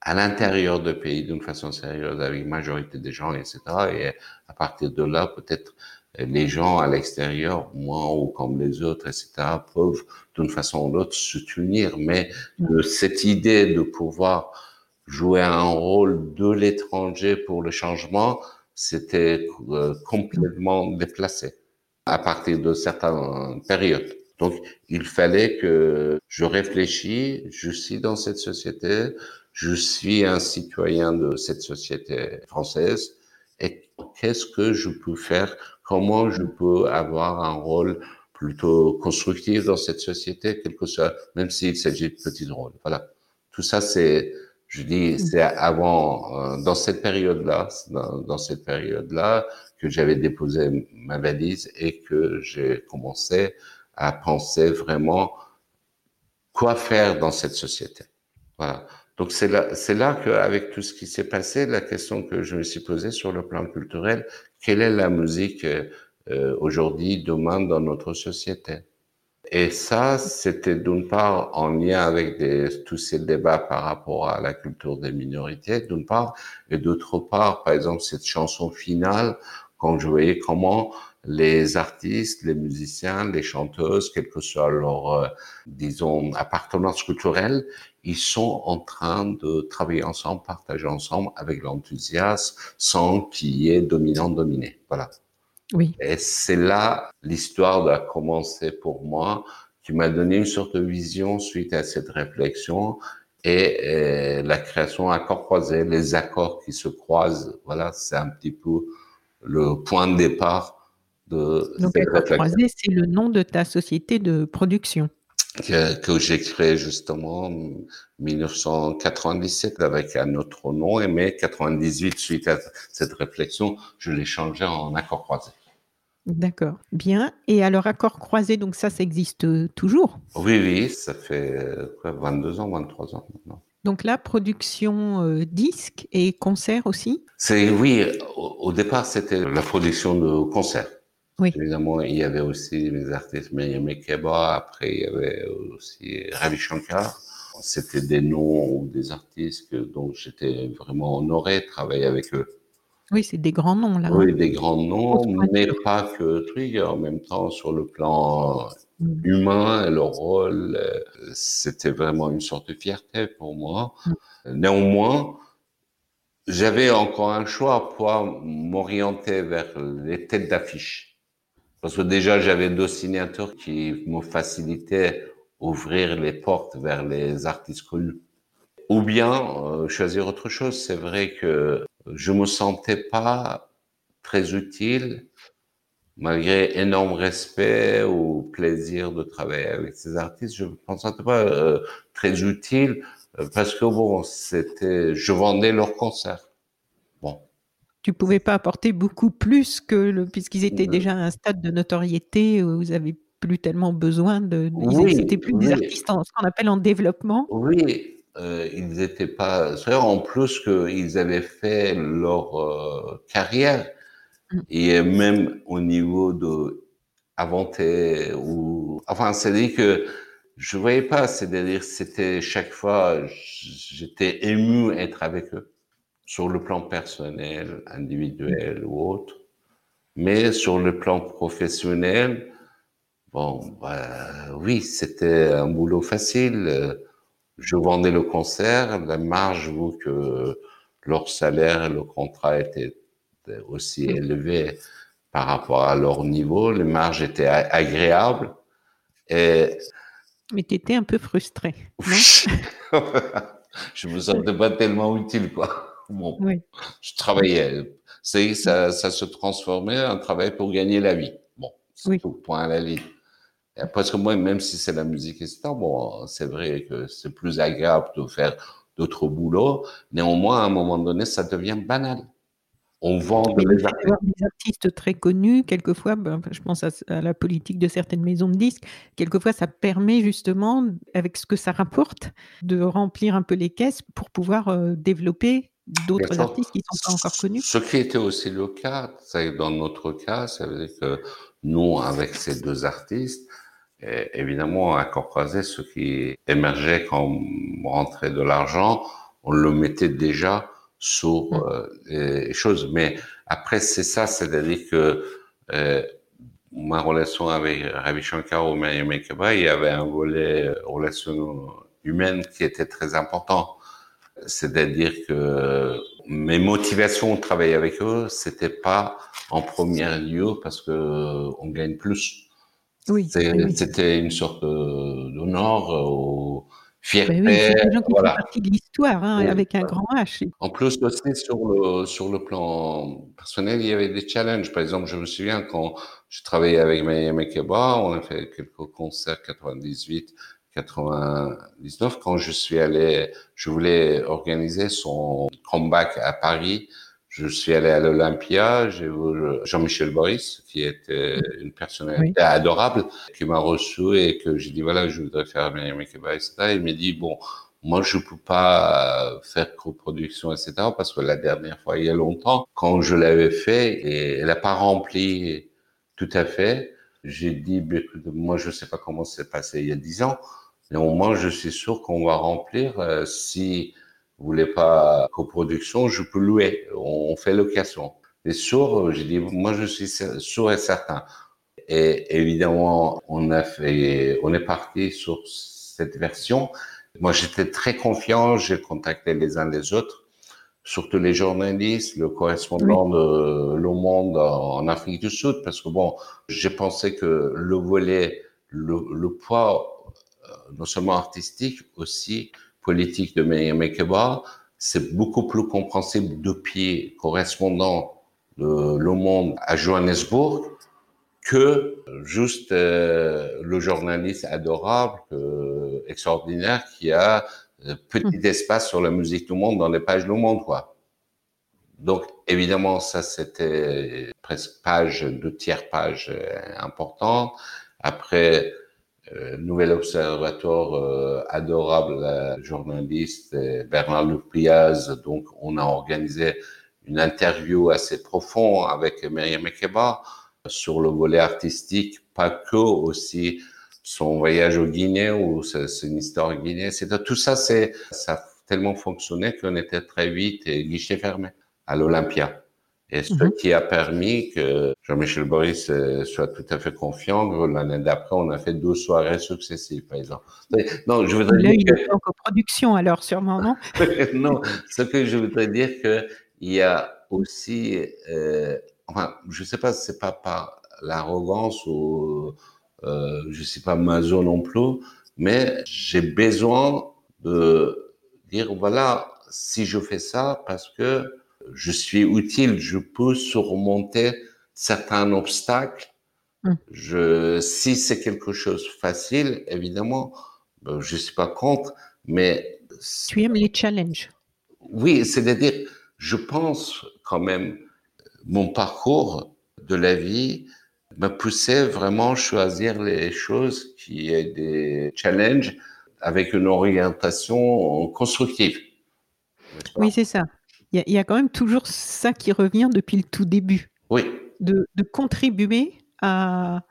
à l'intérieur du pays d'une façon sérieuse avec une majorité des gens, etc. Et à partir de là, peut-être les gens à l'extérieur, moi ou comme les autres, etc., peuvent d'une façon ou d'autre se tenir. Mais cette idée de pouvoir jouer un rôle de l'étranger pour le changement, c'était euh, complètement déplacé à partir de certaines périodes. Donc, il fallait que je réfléchisse, je suis dans cette société, je suis un citoyen de cette société française, et qu'est-ce que je peux faire, comment je peux avoir un rôle plutôt constructif dans cette société, quelque soit, même s'il s'agit de petits rôles? Voilà. Tout ça, c'est, je dis, c'est avant, euh, dans cette période-là, dans, dans, cette période-là, que j'avais déposé ma valise et que j'ai commencé à penser vraiment quoi faire dans cette société. Voilà. Donc c'est là, c'est là qu'avec tout ce qui s'est passé, la question que je me suis posée sur le plan culturel, quelle est la musique euh, aujourd'hui, demain dans notre société? Et ça, c'était d'une part en lien avec des, tous ces débats par rapport à la culture des minorités, d'une part, et d'autre part, par exemple, cette chanson finale, quand je voyais comment les artistes, les musiciens, les chanteuses, quelle que soit leur, euh, disons, appartenance culturelle, ils sont en train de travailler ensemble, partager ensemble avec l'enthousiasme, sans qu'il y ait dominant-dominé. Voilà. Oui. Et c'est là l'histoire a commencé pour moi, qui m'a donné une sorte de vision suite à cette réflexion et, et la création accords croisés, les accords qui se croisent. Voilà, c'est un petit peu le point de départ de Donc, Croisé, c'est le nom de ta société de production. Que, que j'ai créé justement en 1997 avec un autre nom, et mais 98 suite à cette réflexion, je l'ai changé en accord croisé. D'accord, bien. Et alors accord croisé, donc ça, ça existe toujours? Oui, oui, ça fait quoi, 22 ans, 23 ans maintenant. Donc là, production euh, disque et concert aussi? C'est oui. Au, au départ, c'était la production de concerts. Oui. Évidemment, il y avait aussi les artistes Mayame Keba, après il y avait aussi Ravi Shankar. C'était des noms ou des artistes que, dont j'étais vraiment honoré de travailler avec eux. Oui, c'est des grands noms là. Oui, des grands noms, mais pas que truc. En même temps, sur le plan mm. humain et leur rôle, c'était vraiment une sorte de fierté pour moi. Mm. Néanmoins, j'avais encore un choix pour m'orienter vers les têtes d'affiche. Parce que déjà, j'avais deux signatures qui me facilitaient ouvrir les portes vers les artistes connus. Ou bien euh, choisir autre chose. C'est vrai que je me sentais pas très utile, malgré énorme respect ou plaisir de travailler avec ces artistes. Je me sentais pas euh, très utile euh, parce que bon, c'était, je vendais leurs concerts tu pouvais pas apporter beaucoup plus que le, puisqu'ils étaient déjà à un stade de notoriété où vous avez plus tellement besoin de. Oui, C'était plus des artistes en, ce qu'on appelle en développement. Oui, euh, ils n'étaient pas. En plus qu'ils avaient fait leur euh, carrière mm. et même au niveau de inventer ou enfin c'est-à-dire que je voyais pas c'est-à-dire c'était chaque fois j'étais ému être avec eux sur le plan personnel, individuel ou autre. Mais sur le plan professionnel, bon, bah, oui, c'était un boulot facile. Je vendais le concert, la marge, vu que leur salaire et le contrat étaient aussi élevés par rapport à leur niveau, les marges étaient agréables. Et... Mais tu étais un peu frustré, non? Je me sentais pas tellement utile, quoi. Bon, je travaillais. Ça, ça se transformait en travail pour gagner la vie. Bon, c'est tout, point à la ligne. Parce que moi, même si c'est la musique, etc., bon, c'est vrai que c'est plus agréable de faire d'autres boulots. Néanmoins, à un moment donné, ça devient banal. On vend des artistes. des artistes très connus, quelquefois, ben, je pense à, à, la politique de certaines maisons de disques, quelquefois ça permet justement, avec ce que ça rapporte, de remplir un peu les caisses pour pouvoir euh, développer d'autres artistes qui ne sont pas encore connus. Ce qui était aussi le cas, dans notre cas, ça veut dire que nous, avec ces deux artistes, évidemment, à Croisé, ce qui émergeait comme rentrait de l'argent, on le mettait déjà sur mmh. euh, les choses. Mais après, c'est ça, c'est-à-dire que euh, ma relation avec Ravi Shankar ou Mariam Ekeba, il y avait un volet relation humaine qui était très important. C'est-à-dire que mes motivations de travailler avec eux, c'était pas en premier lieu parce que on gagne plus. Oui. C'était une sorte d'honneur ou fierté. Ben oui, c'est des gens qui voilà. font partie de l'histoire, hein, avec un grand H. En plus aussi sur le sur le plan personnel, il y avait des challenges. Par exemple, je me souviens quand je travaillais avec Maya Mekeba, on a fait quelques concerts 98, 99, quand je suis allé, je voulais organiser son comeback à Paris. Je suis allé à l'Olympia, j'ai vu Jean-Michel Boris, qui était une personnalité adorable, qui m'a reçu et que j'ai dit, voilà, je voudrais faire Makeba, etc. Il m'a dit, bon, moi, je peux pas faire coproduction, etc. Parce que la dernière fois, il y a longtemps, quand je l'avais fait, et elle n'a pas rempli tout à fait, j'ai dit, moi, je sais pas comment c'est passé il y a dix ans, Néanmoins, je suis sûr qu'on va remplir. Euh, si vous voulez pas coproduction, je peux louer. On fait location. Et sûr, j'ai dit, moi, je suis sûr et certain. Et évidemment, on a fait, on est parti sur cette version. Moi, j'étais très confiant. J'ai contacté les uns les autres, surtout les journalistes, le correspondant de Le Monde en Afrique du Sud, parce que bon, j'ai pensé que le volet, le, le poids non seulement artistique, aussi politique de Mekeba, c'est beaucoup plus compréhensible depuis correspondant de Le Monde à Johannesburg que juste euh, le journaliste adorable, euh, extraordinaire, qui a euh, petit hmm. espace sur la musique du monde dans les pages du monde, quoi. Donc, évidemment, ça, c'était presque page, deux tiers page importante. Après, euh, nouvel observateur euh, adorable journaliste Bernard Lupiaz. Donc, on a organisé une interview assez profonde avec Myriam Ekeba sur le volet artistique, pas que aussi son voyage au Guinée ou une histoire Guinée. C'est tout ça, c'est ça a tellement fonctionné qu'on était très vite et guichet fermé à l'Olympia. Et ce mhm. qui a permis que Jean-Michel Boris euh, soit tout à fait confiant. L'année d'après, on a fait deux soirées successives, par exemple. Non, je voudrais dire que... en coproduction, alors, sûrement, non? Non, ce que je voudrais dire que il y a aussi, euh, enfin, je sais pas, c'est pas par l'arrogance ou euh, je sais pas maso non plus, mais j'ai besoin de dire voilà, si je fais ça, parce que je suis utile, je peux surmonter certains obstacles. Hum. Je, si c'est quelque chose facile, évidemment, ben, je suis pas contre, mais tu aimes les challenges. Oui, c'est-à-dire, je pense quand même mon parcours de la vie m'a poussé vraiment à choisir les choses qui aient des challenges avec une orientation constructive. Oui, c'est ça. Il y, a quand même toujours ça qui revient depuis le tout début. Oui. De, contribuer à.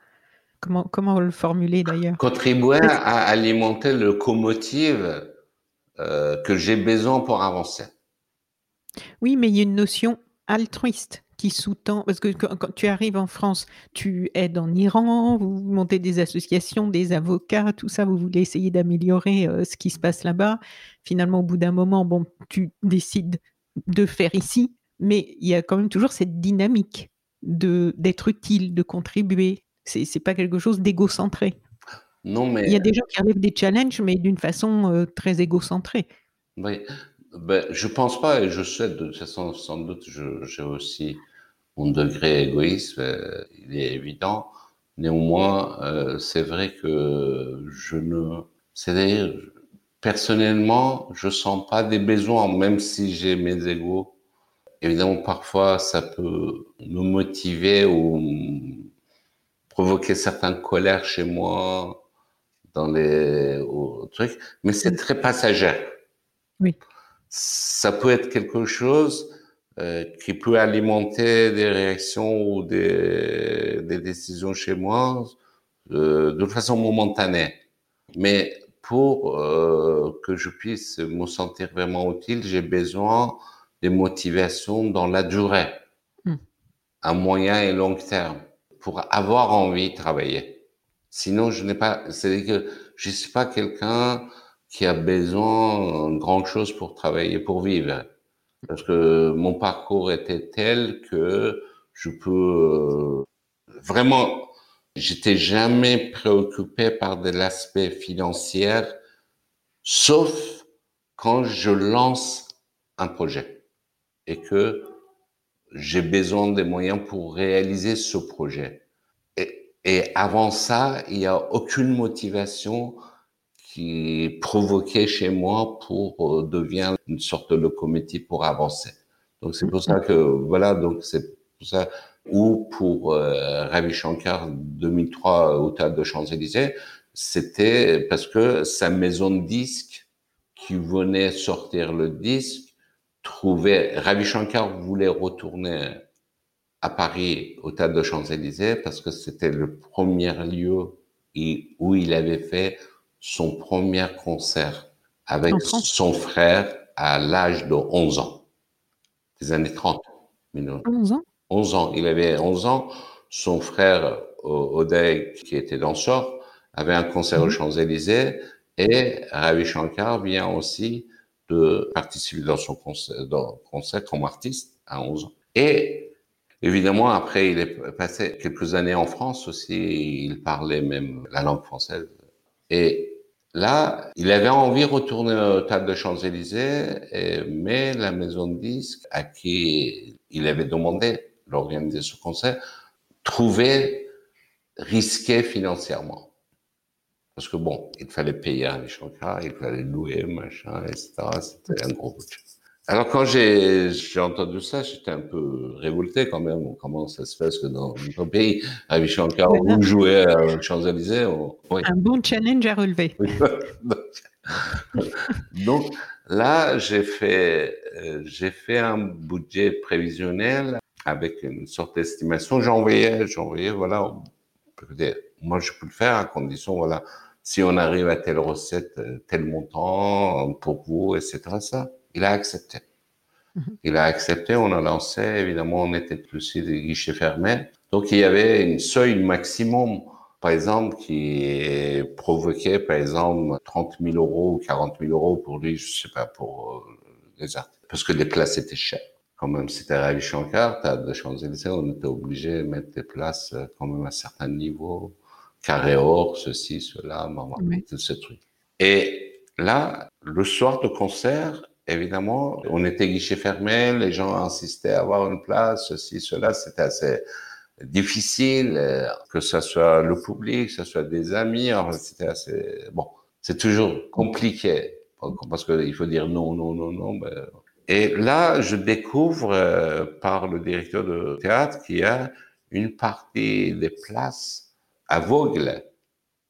Comment, comment le formuler d'ailleurs? Contribuer à alimenter le locomotive euh, que j'ai besoin pour avancer. Oui, mais il y a une notion altruiste qui sous-tend, parce que quand, tu arrives en France, tu aides en Iran, vous montez des associations, des avocats, tout ça, vous voulez essayer d'améliorer euh, ce qui se passe là-bas. Finalement, au bout d'un moment, bon, tu décides de faire ici, mais il y a quand même toujours cette dynamique de d'être utile, de contribuer. C'est c'est pas quelque chose d'égocentré. Non, mais il y a des gens qui arrivent des challenges, mais d'une façon euh, très égocentrée. Oui, ben, je pense pas, et je sais de toute façon, sans doute, j'ai aussi mon degré égoïste, euh, il est évident. Néanmoins, euh, c'est vrai que je ne, c'est-à-dire, personnellement, je sens pas des besoins, même si j'ai mes égaux. Évidemment, parfois, ça peut me motiver ou provoquer certaines colères chez moi dans les trucs, mais c'est très passager. Oui. Ça peut être quelque chose euh, qui peut alimenter des réactions ou des, des décisions chez moi euh, de façon momentanée. Mais pour euh, que je puisse me sentir vraiment utile, j'ai besoin de motivation dans la durée, hmm. à moyen et long terme. pour avoir envie de travailler. Sinon, je n'ai pas, c'est que je suis pas quelqu'un qui a besoin de grand chose pour travailler, pour vivre. Parce que mon parcours était tel que je peux euh, vraiment, j'étais jamais préoccupé par de l'aspect financier, sauf quand je lance un projet et que j'ai besoin des moyens pour réaliser ce projet. Et, avant ça, il n'y a aucune motivation qui provoquait chez moi pour euh, devenir une sorte de locomotive pour avancer. Donc c'est pour ça que voilà, donc c'est pour ça ou pour euh, Ravi Shankar 2003 au théâtre de Champs-Élysées, c'était parce que sa maison de disques qui venait sortir le disque trouvait Ravi Shankar voulait retourner à Paris au théâtre de Champs-Élysées parce que c'était le premier lieu où il avait fait son premier concert avec son frère à l'âge de 11 ans, des années 30. 11 ans? 11 ans. Il avait 11 ans. Son frère, Odey, qui était danseur, avait un concert aux mhm. Champs-Élysées et Ravi Shankar vient aussi de participer dans son concert, dans concert comme artiste à 11 ans. Et évidemment, après, il est passé quelques années en France aussi. Il parlait même la langue française. Et là, il avait envie de retourner au théâtre de Champs-Élysées, mais la maison de disques à qui il avait demandé d'organiser ce concert, trouvait risqué financièrement. Parce que bon, il fallait payer un Shankar, il fallait louer, machin, etc. C'était un gros budget. Alors quand j'ai entendu ça, j'étais un peu révolté quand même. Comment ça se fait que dans notre pays, Ravi Shankar, vous jouez à Champs-Élysées Un bon challenge à relever. Donc là, j'ai fait, euh, j'ai fait un budget prévisionnel avec une sorte d'estimation. J'envoyais, j'envoyais, voilà, moi je peux le faire à condition, voilà, si on arrive à telle recette, euh, tel montant pour vous, etc. Ça, il a accepté. Mhm. Il a accepté, on a lancé, évidemment, on était plus des guichets fermés. Donc il y avait une seuil maximum, par exemple, qui provoquait, par exemple, 30 000 euros ou 40 000 euros pour lui, je sais pas, pour euh, les artistes, parce que les places étaient chères quand même, c'était Ravi Shankar, t'as de Champs-Élysées, on était obligé de mettre des places euh, quand même à certains niveaux, carré or, ceci, cela, oui. tout ce truc. Et là, le soir de concert, évidemment, on était guichet fermé, les gens insistaient à avoir une place, ceci, cela, c'était assez difficile, euh, que ce soit le public, que ce soit des amis, c'était assez, bon, c'est toujours compliqué, parce qu'il faut dire non, non, non, non, ben, et là, je découvre euh, par le directeur de théâtre qu'il y a une partie des places aveugles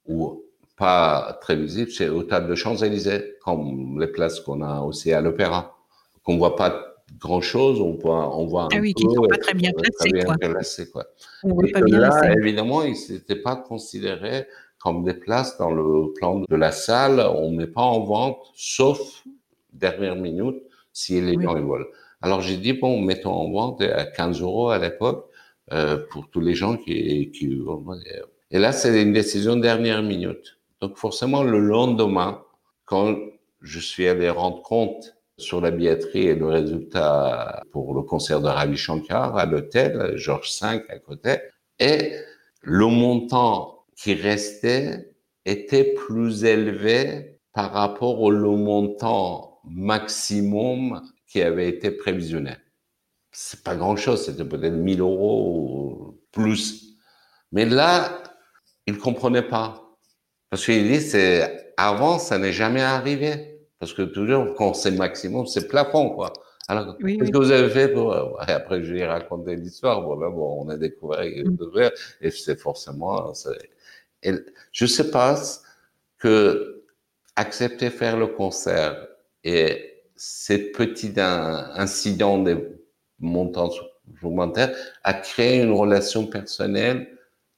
ou pas très visibles, c'est au théâtre de Champs-Élysées, comme les places qu'on a aussi à l'opéra, qu'on voit pas grand chose, on voit, on voit un ah oui, qui sont pas très bien placés, quoi. Et là, évidemment, ils n'étaient pas considérés comme des places dans le plan de la salle. On met pas en vente, sauf dernière minute, si les gens veulent. Alors j'ai dit, bon, mettons en vente à 15 euros à l'époque euh, pour tous les gens qui, qui... Et là, c'est une décision dernière minute. Donc forcément, le lendemain, quand je suis allé rendre compte sur la billetterie et le résultat pour le concert de Ravi Shankar à l'hôtel, Georges V à côté, et le montant qui restait était plus élevé par rapport au montant maximum qui avait été prévisionné. C'est pas grand chose, c'était peut-être 1000 euros ou plus. Mais là, il comprenait pas. Parce qu'il dit, c'est, avant, ça n'est jamais arrivé. Parce que toujours, quand c'est maximum, c'est plafond, quoi. Alors, qu'est-ce que vous avez fait pour, après, je lui ai raconté l'histoire. Bon, là, bon, on a découvert, mm. et c'est forcément, et je sais pas que accepter faire le concert et ces petits incidents des montants supplémentaires a créé une relation personnelle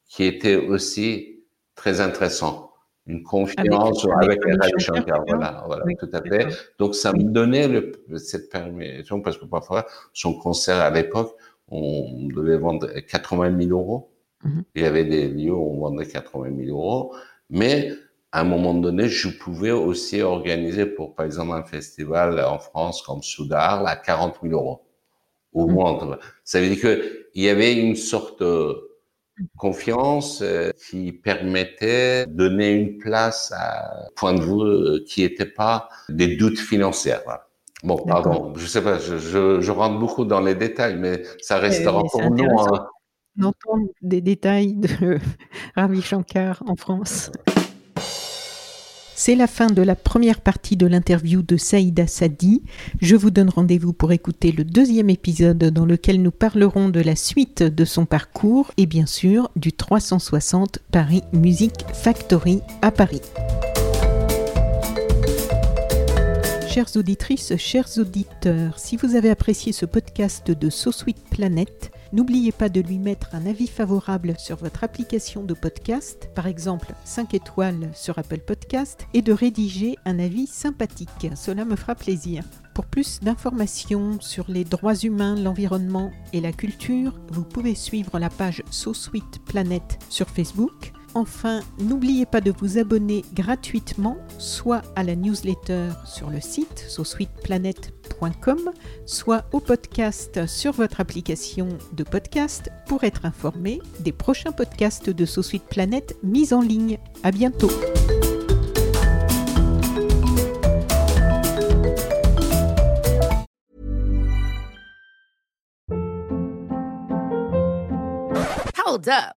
qui était aussi très intéressante. Une confiance avec, avec, avec voilà, voilà tout à fait. Donc ça me donnait le, cette permission parce que parfois son concert à l'époque, on devait vendre 80 000 euros Mhm. Il y avait des lieux où on vendait 80 000 euros, mais à un moment donné, je pouvais aussi organiser pour, par exemple, un festival en France comme Soudar à 40 000 euros. Au mmh. moins, ça veut dire qu'il y avait une sorte de confiance euh, qui permettait de donner une place à un point de vue euh, qui n'était pas des doutes financiers. Bon, pardon, je sais pas, je, je, je, rentre beaucoup dans les détails, mais ça restera pour nous. D'entendre des détails de Ravi Shankar en France. C'est la fin de la première partie de l'interview de Saïda Sadi. Je vous donne rendez-vous pour écouter le deuxième épisode dans lequel nous parlerons de la suite de son parcours et bien sûr du 360 Paris Music Factory à Paris. Chères auditrices, chers auditeurs, si vous avez apprécié ce podcast de So Planet, N'oubliez pas de lui mettre un avis favorable sur votre application de podcast, par exemple 5 étoiles sur Apple Podcast, et de rédiger un avis sympathique. Cela me fera plaisir. Pour plus d'informations sur les droits humains, l'environnement et la culture, vous pouvez suivre la page So Sweet Planet sur Facebook Enfin, n'oubliez pas de vous abonner gratuitement, soit à la newsletter sur le site sosweetplanet.com, soit au podcast sur votre application de podcast pour être informé des prochains podcasts de So Planet mis en ligne. À bientôt. Hold up.